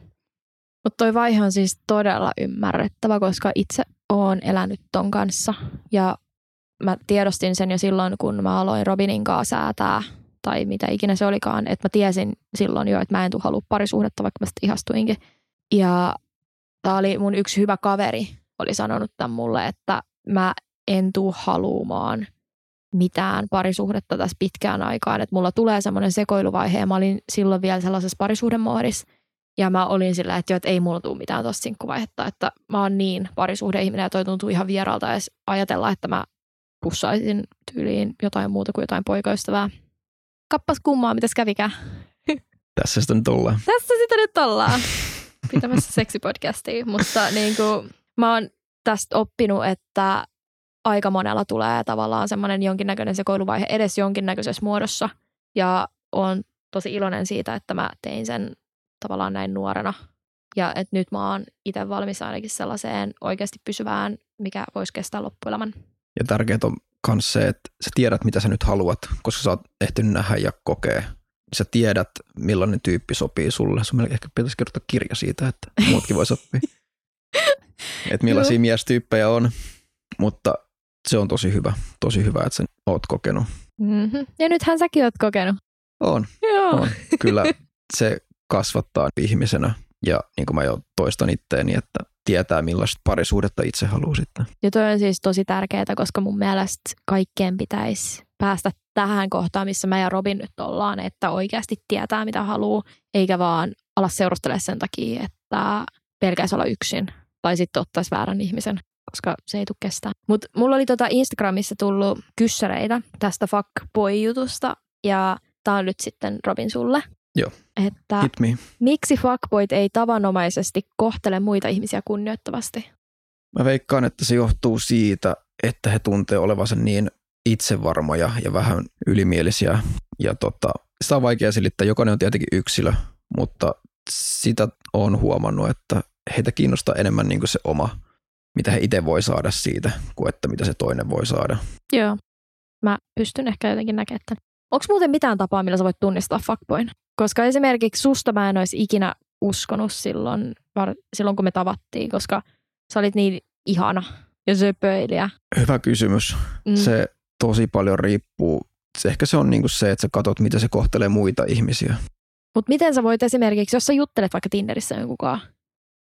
Mutta toi vaihe on siis todella ymmärrettävä, koska itse olen elänyt ton kanssa ja mä tiedostin sen jo silloin, kun mä aloin Robinin kanssa säätää tai mitä ikinä se olikaan, että mä tiesin silloin jo, että mä en tule halua parisuhdetta, vaikka mä sitten ihastuinkin. Ja tämä oli mun yksi hyvä kaveri, oli sanonut tämän mulle, että mä en tuu haluumaan mitään parisuhdetta tässä pitkään aikaan, että mulla tulee semmoinen sekoiluvaihe ja mä olin silloin vielä sellaisessa parisuhdemoodissa Ja mä olin sillä, että, jo, että ei mulla tule mitään tuosta sinkkuvaihetta, että mä oon niin parisuhdeihminen ja toi tuntuu ihan vieraalta edes ajatella, että mä pussaisin tyyliin jotain muuta kuin jotain poikaystävää. Kappas kummaa, mitäs kävikään? Tässä sitä nyt ollaan. Tässä sitä nyt ollaan pitämässä seksipodcastia, mutta niin kuin, mä oon tästä oppinut, että aika monella tulee tavallaan semmoinen jonkinnäköinen sekoiluvaihe edes jonkinnäköisessä muodossa. Ja on tosi iloinen siitä, että mä tein sen tavallaan näin nuorena. Ja että nyt mä oon itse valmis ainakin sellaiseen oikeasti pysyvään, mikä voisi kestää loppuelämän. Ja tärkeää on myös se, että sä tiedät, mitä sä nyt haluat, koska sä oot ehtinyt nähdä ja kokea. Sä tiedät, millainen tyyppi sopii sulle. Sun ehkä pitäisi kirjoittaa kirja siitä, että muutkin voi sopia. että millaisia miestyyppejä on, mutta se on tosi hyvä. Tosi hyvä, että sä oot kokenut. Mm-hmm. Ja nythän säkin oot kokenut. On. Joo. on. Kyllä se kasvattaa ihmisenä ja niin kuin mä jo toistan itteeni, että tietää millaista parisuudetta itse haluaa sitten. Ja toi on siis tosi tärkeää, koska mun mielestä kaikkeen pitäisi päästä tähän kohtaan, missä mä ja Robin nyt ollaan, että oikeasti tietää mitä haluaa, eikä vaan ala seurustele sen takia, että pelkäisi olla yksin tai sitten ottaisi väärän ihmisen koska se ei tule kestää. Mutta mulla oli tota Instagramissa tullut kyssäreitä tästä fuckboy-jutusta ja tää on nyt sitten Robin sulle. Joo. Että Hit me. miksi fuckboyt ei tavanomaisesti kohtele muita ihmisiä kunnioittavasti? Mä veikkaan, että se johtuu siitä, että he tuntee olevansa niin itsevarmoja ja vähän ylimielisiä. Ja tota, sitä on vaikea selittää. Jokainen on tietenkin yksilö, mutta sitä on huomannut, että heitä kiinnostaa enemmän niin kuin se oma, mitä he itse voi saada siitä, kuin että mitä se toinen voi saada. Joo. Mä pystyn ehkä jotenkin näkemään tämän. Onko muuten mitään tapaa, millä sä voit tunnistaa fuckboyn? Koska esimerkiksi susta mä en olisi ikinä uskonut silloin, var, silloin kun me tavattiin, koska sä olit niin ihana ja söpöilijä. Hyvä kysymys. Mm. Se tosi paljon riippuu. Se, ehkä se on niinku se, että sä katsot, miten se kohtelee muita ihmisiä. Mutta miten sä voit esimerkiksi, jos sä juttelet vaikka Tinderissä jonkun kanssa,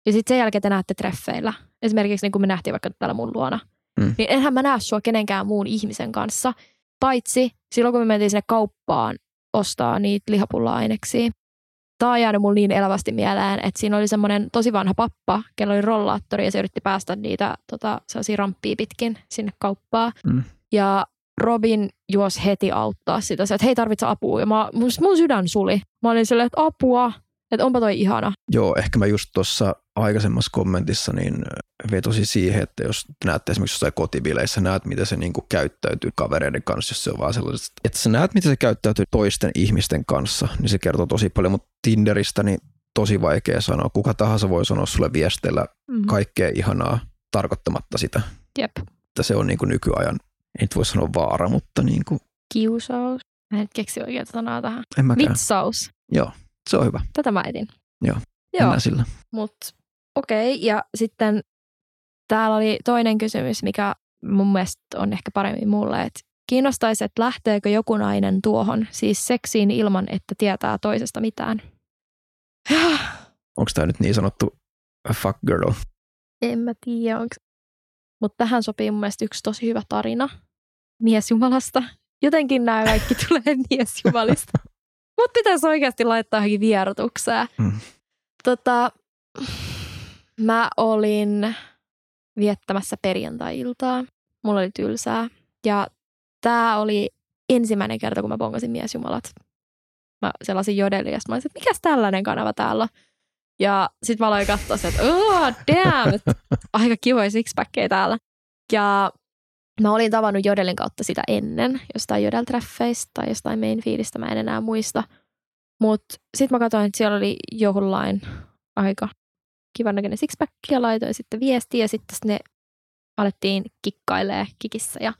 ja sitten sen jälkeen te näette treffeillä, esimerkiksi niin kuin me nähtiin vaikka täällä mun luona, Mm. niin enhän mä näe sua kenenkään muun ihmisen kanssa, paitsi silloin kun me mentiin sinne kauppaan ostaa niitä lihapulla-aineksia. Tämä on jäänyt mulle niin elävästi mieleen, että siinä oli semmoinen tosi vanha pappa, kello oli rollaattori ja se yritti päästä niitä tota, sellaisia ramppia pitkin sinne kauppaan. Mm. Ja Robin juos heti auttaa sitä, että hei tarvitse apua. Ja mä, mun, mun sydän suli. Mä olin silleen, että apua, että onpa toi ihana. Joo, ehkä mä just tuossa aikaisemmassa kommentissa niin vetosi siihen, että jos näette esimerkiksi jossain kotibileissä, näet miten se niinku käyttäytyy kavereiden kanssa, jos se on vaan sellaista, että sä näet miten se käyttäytyy toisten ihmisten kanssa, niin se kertoo tosi paljon, mutta Tinderistä niin tosi vaikea sanoa. Kuka tahansa voi sanoa sulle viesteillä Mm. kaikkea ihanaa tarkoittamatta sitä, Jep. että se on niinku nykyajan, ei nyt voi sanoa vaara, mutta niinku, Kiusaus. Mä en keksi oikeaa sanaa tähän. en mäkään. Vitsaus. Se on hyvä, Tätä mä etin. Joo. Joo, mennään sillä. mutta okei. Okay. Ja sitten täällä oli toinen kysymys, mikä mun mielestä on ehkä paremmin mulle, että kiinnostaisi, että lähteekö joku nainen tuohon, siis seksiin ilman, että tietää toisesta mitään. Onko tämä nyt niin sanottu fuck girl? En mä tiedä, onko... Mutta tähän sopii mun mielestä yksi tosi hyvä tarina miesjumalasta. Jotenkin nämä kaikki tulee miesjumalista. Mutta pitäisi oikeasti laittaa johonkin vierotukseen. Mm. Tota, mä olin viettämässä perjantai-iltaa. Mulla oli tylsää. Ja tää oli ensimmäinen kerta, kun mä bongasin miesjumalat. Mä sellaisin jodelin ja mä olisin, että mikäs tällainen kanava täällä on? Ja sit mä aloin katsoa että oh, damn, aika kivoja sixpackkejä täällä. Ja mä olin tavannut Jodelin kautta sitä ennen, jostain Jodel-treffeistä tai jostain main feedistä, mä en enää muista. Mutta sitten mä katsoin, että siellä oli jollain aika kivan näköinen sixpack ja laitoin sitten viestiä ja sitten ne alettiin kikkailee kikissä ja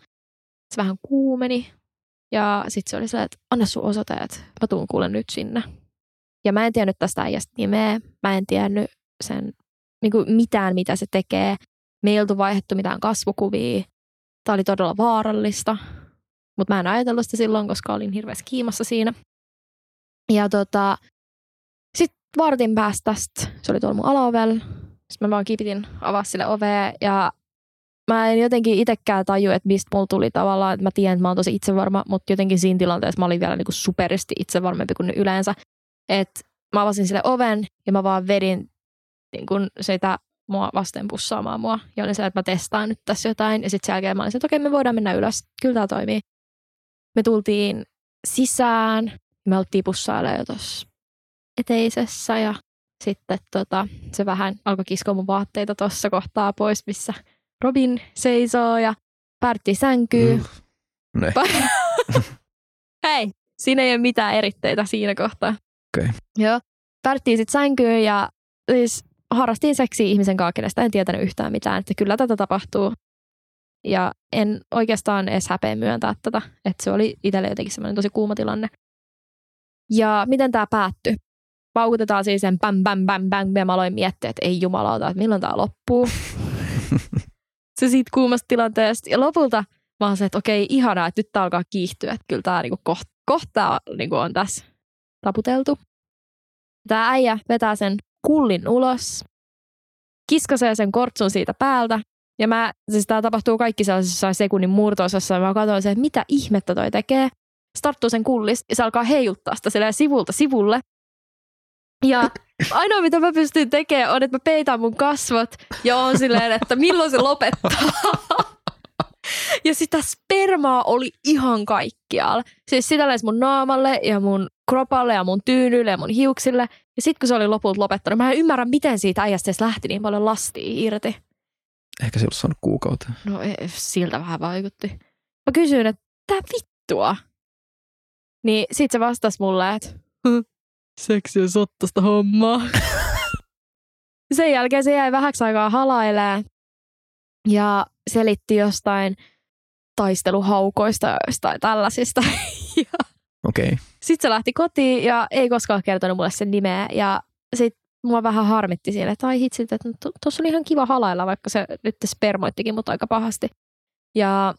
se vähän kuumeni. Ja sitten se oli sellainen, että anna sun osoite, että mä tuun kuule nyt sinne. Ja mä en tiennyt tästä äijästä nimeä, mä en tiennyt sen niin kuin mitään, mitä se tekee. Me ei oltu vaihdettu mitään kasvokuvia. Tämä oli todella vaarallista, mutta mä en ajatellut sitä silloin, koska olin hirveässä kiimassa siinä. Ja tota, sitten vartin päästä se oli tuolla mun alaovella. Sitten mä vaan kipitin avaa sille ovea ja mä en jotenkin itsekään taju, että mistä mulla tuli tavallaan, että mä tiedän, että mä oon tosi itsevarma, mutta jotenkin siinä tilanteessa mä olin vielä niinku superisti itsevarmempi kuin yleensä. Että mä avasin sille oven ja mä vaan vedin niin kun sitä mua vasten pussaamaan mua. Ja olin se, että mä testaan nyt tässä jotain. Ja sitten sen jälkeen mä olin se, että okei, me voidaan mennä ylös. Kyllä tämä toimii. Me tultiin sisään. Me oltiin pussailemaan jo tuossa eteisessä ja sitten tota, se vähän alkoi kiskoa mun vaatteita tuossa kohtaa pois, missä Robin seisoo ja päätti sänkyy. Mm. Hei, siinä ei ole mitään eritteitä siinä kohtaa. Okei. Joo. Päättiin sitten sänkyyn ja siis harrastin seksiä ihmisen kanssa, kenestä en tietänyt yhtään mitään, että kyllä tätä tapahtuu. Ja en oikeastaan edes häpeä myöntää tätä, että se oli itselle jotenkin semmoinen tosi kuuma tilanne. Ja miten tämä päättyi? Paukutetaan siis sen bam, bam, bam, bam, ja mä aloin miettiä, että ei jumalauta, että milloin tämä loppuu. se siitä kuumasta tilanteesta. Ja lopulta mä oon se, että okei, ihanaa, että nyt tää alkaa kiihtyä, että kyllä tämä niinku kohta, kohta niinku on tässä taputeltu. Tämä äijä vetää sen kullin ulos, kiskasee sen kortsun siitä päältä. Ja mä, siis tää tapahtuu kaikki sellaisessa sekunnin murtoosassa, ja mä katsoin se, että mitä ihmettä toi tekee. Starttuu sen kullis, ja se alkaa heijuttaa sitä sivulta sivulle. Ja ainoa, mitä mä pystyn tekemään, on, että mä peitän mun kasvot ja on silleen, että milloin se lopettaa. Ja sitä spermaa oli ihan kaikkialla. Siis sitä lähes mun naamalle ja mun kropalle ja mun tyynylle ja mun hiuksille. Ja sitten kun se oli lopulta lopettanut, mä en ymmärrä, miten siitä äijästä edes lähti niin paljon lastia irti. Ehkä se olisi saanut kuukauteen. No e, siltä vähän vaikutti. Mä kysyin, että tää vittua. Niin sit se vastasi mulle, että seksi on sottasta hommaa. Sen jälkeen se jäi vähäksi aikaa halailee ja selitti jostain taisteluhaukoista tai tällaisista. Okei. Okay. Sitten se lähti kotiin ja ei koskaan kertonut mulle sen nimeä. Ja sitten mua vähän harmitti siellä, että ai hitsit, että tuossa oli ihan kiva halailla, vaikka se nyt spermoittikin mut aika pahasti. Ja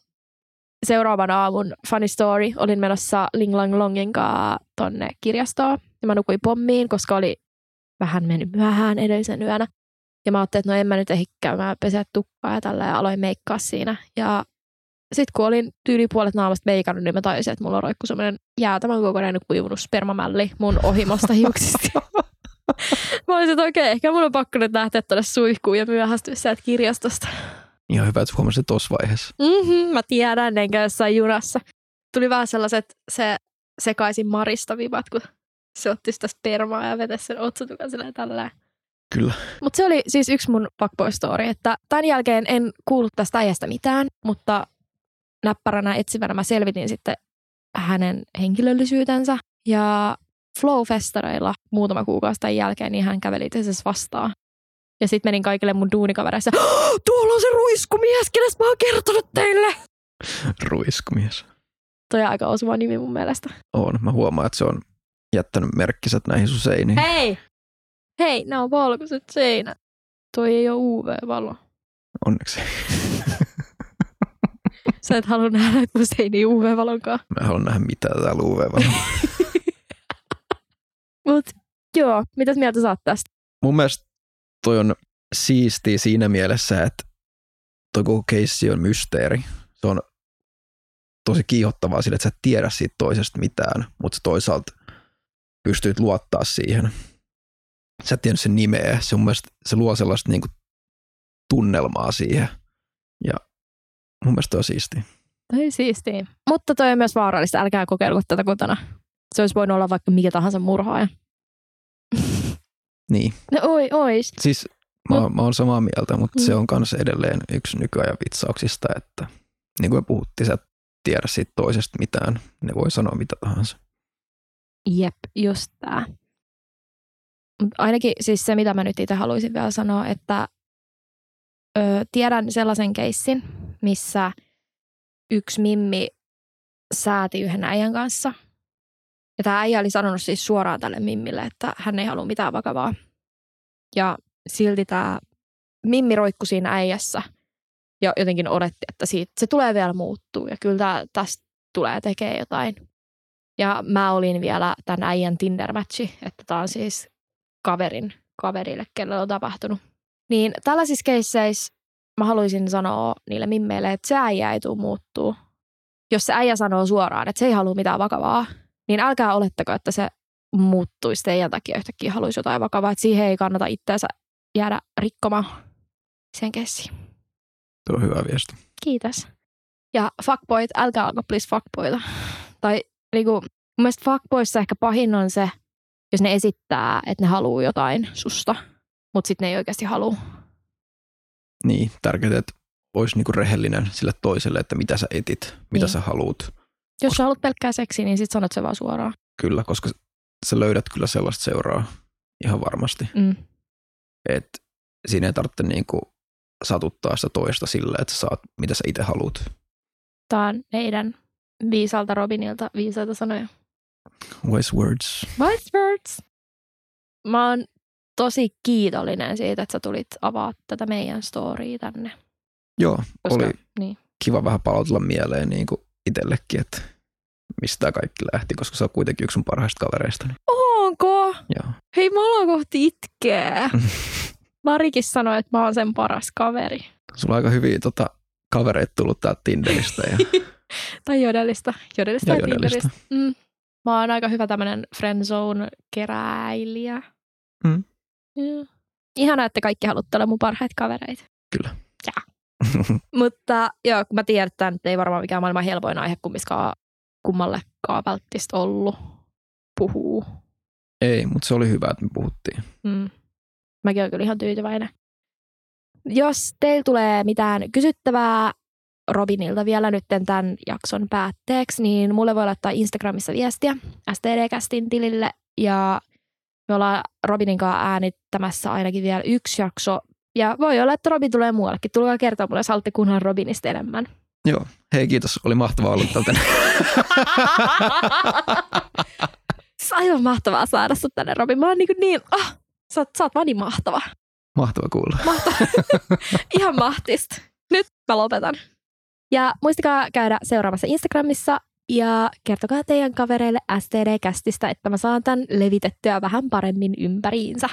seuraavana aamun funny story, olin menossa Ling Lang Longin kanssa tonne kirjastoon. Ja mä nukuin pommiin, koska oli vähän mennyt myöhään edellisen yönä. Ja mä ajattelin, että no en mä nyt ehdi käymään peseä tukkaa ja tällä ja aloin meikkaa siinä. Ja sitten kun olin tyyli puolet naamasta meikannut, niin mä tajusin, että mulla on roikku semmoinen jäätävän kokonainen kuivunut spermamälli mun ohimosta hiuksista. mä olisin, että okei, ehkä mun on pakko nyt lähteä tuonne suihkuun ja myöhästyä sieltä kirjastosta. Ihan hyvä, että huomasit tuossa vaiheessa. Mm-hmm, mä tiedän, enkä jossain junassa. Tuli vähän sellaiset se sekaisin Marista vibat, kun se otti sitä spermaa ja vetäisi sen otsatukan silleen tällä. Kyllä. Mutta se oli siis yksi mun fuckboy story, että tämän jälkeen en kuullut tästä äijästä mitään, mutta näppäränä etsivänä mä selvitin sitten hänen henkilöllisyytensä. Ja Flow-festareilla muutama kuukausi tämän jälkeen, niin hän käveli itse vastaan. Ja sitten menin kaikille mun duunikavereissa, tuolla on se ruiskumies, kenestä mä oon kertonut teille. Ruiskumies. Toi aika osuva nimi mun mielestä. On. Mä huomaan, että se on jättänyt merkkiset näihin sun seiniin. Hei! Hei, nämä on valkoiset seinät. Toi ei ole UV-valo. Onneksi. Sä et halua nähdä, että mun seini UV-valonkaan. Mä en halua nähdä mitään täällä UV-valolla. Mut joo, mitäs mieltä sä oot tästä? Mun mielestä toi on siistiä siinä mielessä, että toi koko keissi on mysteeri. Se on tosi kiihottavaa sille, että sä et tiedä siitä toisesta mitään, mutta toisaalta pystyt luottaa siihen. Sä et tiedä sen nimeä. Se, mun mielestä, se luo sellaista niinku tunnelmaa siihen. Ja mun mielestä on siistiä. Toi siistiä. Mutta toi on myös vaarallista. Älkää kokeilko tätä kotona. Se olisi voinut olla vaikka mikä tahansa murhaaja. Niin. No oi, ois. Siis mä, Mut, mä oon samaa mieltä, mutta mm. se on myös edelleen yksi nykyajan vitsauksista, että niin kuin me puhuttiin, sä tiedä siitä toisesta mitään. Ne voi sanoa mitä tahansa. Jep, just tää. Mut ainakin siis se, mitä mä nyt itse haluaisin vielä sanoa, että ö, tiedän sellaisen keissin, missä yksi mimmi sääti yhden äijän kanssa. Ja tämä äijä oli sanonut siis suoraan tälle mimmille, että hän ei halua mitään vakavaa. Ja silti tämä mimmi roikkui siinä äijässä ja jotenkin odotti, että siitä, se tulee vielä muuttuu ja kyllä tämä, tästä tulee tekee jotain. Ja mä olin vielä tämän äijän Tinder-matchi, että tämä on siis kaverin kaverille, kenelle on tapahtunut. Niin tällaisissa keisseissä mä haluaisin sanoa niille mimmeille, että se äijä ei tule muuttuu. Jos se äijä sanoo suoraan, että se ei halua mitään vakavaa, niin älkää olettako, että se muuttuisi teidän takia yhtäkkiä haluaisi jotain vakavaa, että siihen ei kannata itseänsä jäädä rikkomaan sen kessiin. Tuo on hyvä viesti. Kiitos. Ja fuckboyt, älkää alko please fuckboyta. Tai niinku, mun mielestä fuckboyssa ehkä pahin on se, jos ne esittää, että ne haluaa jotain susta, mutta sitten ne ei oikeasti halua. Niin, tärkeää, että olisi niinku rehellinen sille toiselle, että mitä sä etit, mitä Niin. sä haluut. Jos sä haluat pelkkää seksiä, niin sitten sanot se vaan suoraan. Kyllä, koska sä löydät kyllä sellaista seuraa ihan varmasti. Mm. Et siinä ei tarvitse niinku satuttaa sitä toista sillä, että sä saat mitä sä itse haluut. Tämä on meidän viisalta Robinilta viisaita sanoja. Wise words. Wise words. Mä oon tosi kiitollinen siitä, että sä tulit avaa tätä meidän storya tänne. Joo, Koska, oli Niin. kiva vähän palautella mieleen niin kuin itsellekin, että mistä tämä kaikki lähti, koska se on kuitenkin yksi mun parhaista kavereista. Onko? joo. Hei, mä aloin kohti itkeä. Larikin sanoi, että mä oon sen paras kaveri. Sulla on aika hyviä tota, kavereita tullut täältä Tinderistä. Ja, Tai jodellista. Jodellista Ja ja. Tinderistä. Mm. Mä oon aika hyvä tämmönen friendzone-keräilijä. Mm. Joo. Ihanaa, että kaikki haluatte olla mun parhaita kavereita. Kyllä. Ja. Mutta joo, kun mä tiedän, että tämä nyt ei varmaan mikään maailman helpoin aihe kummiskaan kummallekaan välttämättä ollut puhuu. ei, mutta se oli hyvä, että me puhuttiin. Mm. Mäkin olen kyllä ihan tyytyväinen. Jos teillä tulee mitään kysyttävää Robinilta vielä nyt tämän jakson päätteeksi, niin mulle voi laittaa Instagramissa viestiä STD-kästin tilille ja me ollaan Robinin kanssa äänittämässä ainakin vielä yksi jakso. Ja voi olla, että Robin tulee muuallekin. Tulkaa kertoa mulle, jos haluatte kuunnella Robinista enemmän. Joo, hei kiitos, oli mahtavaa olla täältä. Siis aivan mahtavaa saada sut tänne, Robin. Mä oon niin, niin ah, sä, oot, sä oot vaan niin mahtava. Mahtava kuulla. Mahtava. Ihan mahtista. Nyt mä lopetan. Ja muistakaa käydä seuraamassa Instagramissa ja kertokaa teidän kavereille STD-kästistä, että mä saan tämän levitettyä vähän paremmin ympäriinsä.